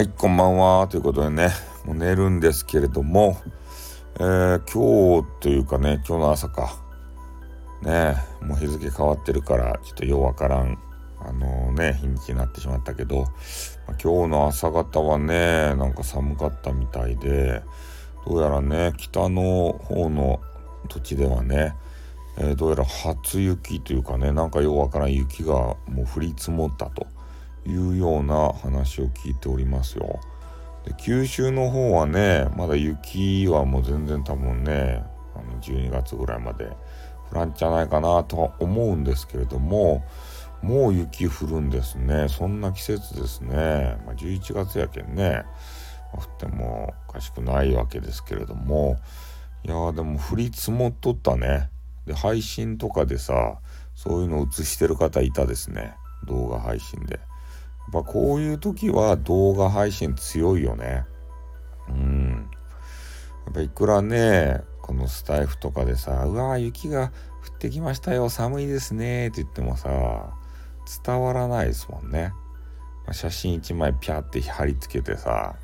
はい、こんばんは。ということでね、もう寝るんですけれども、えー、今日というかね、今日の朝か。ねもう日付変わってるから、ちょっとようわからん、あのー、ね、日にちになってしまったけど、まあ、今日の朝方はね、なんか寒かったみたいで、どうやらね、北の方の土地ではね、えー、どうやら初雪というかね、なんかようわからん雪がもう降り積もったと。いうような話を聞いておりますよ。で九州の方はねまだ雪はもう全然多分ねあの12月ぐらいまで降らんじゃないかなとは思うんですけれどももう雪降るんですね。そんな季節ですね、まあ、11月やけんね降ってもおかしくないわけですけれどもいやでも降り積もっとったね。で配信とかでさそういうの映してる方いたですね。動画配信で。ぱこういう時は動画配信強いよね。うん。やっぱいくらね、このスタイフとかでさ、うわ雪が降ってきましたよ、寒いですねって言ってもさ、伝わらないですもんね。まあ、写真一枚ピャって貼り付けてさ、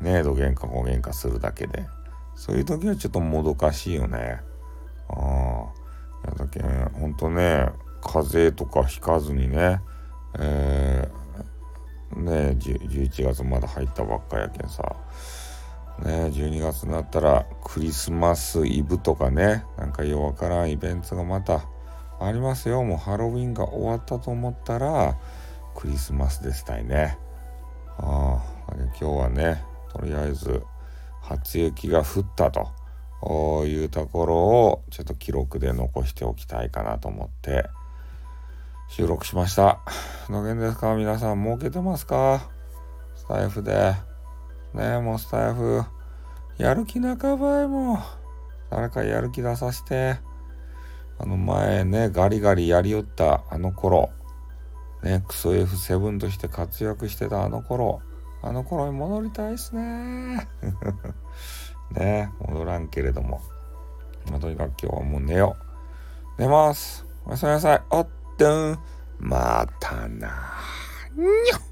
ねえどげんかごげんかするだけで。そういう時はちょっともどかしいよね。ああ。やだけん、ほんとね、風邪とかひかずにね、えーね11月まだ入ったばっかやけんさ。ね12月になったらクリスマスイブとかねなんかようわからんイベントがまたありますよ。もうハロウィンが終わったと思ったらクリスマスでしたいね。ああ今日はねとりあえず初雪が降ったというところをちょっと記録で残しておきたいかなと思って。収録しました。のげんですか？皆さん儲けてますか？スタイフで。ねえ、もうスタイフ、やる気半ばへも、誰かやる気出させて、あの前ね、ガリガリやりよったあの頃、ね、クソ F7 として活躍してたあの頃、あの頃に戻りたいっすね。ね戻らんけれども。まあ、とにかく今日はもう寝よう。寝ます。おやすみなさい。おっと、またな。にょっ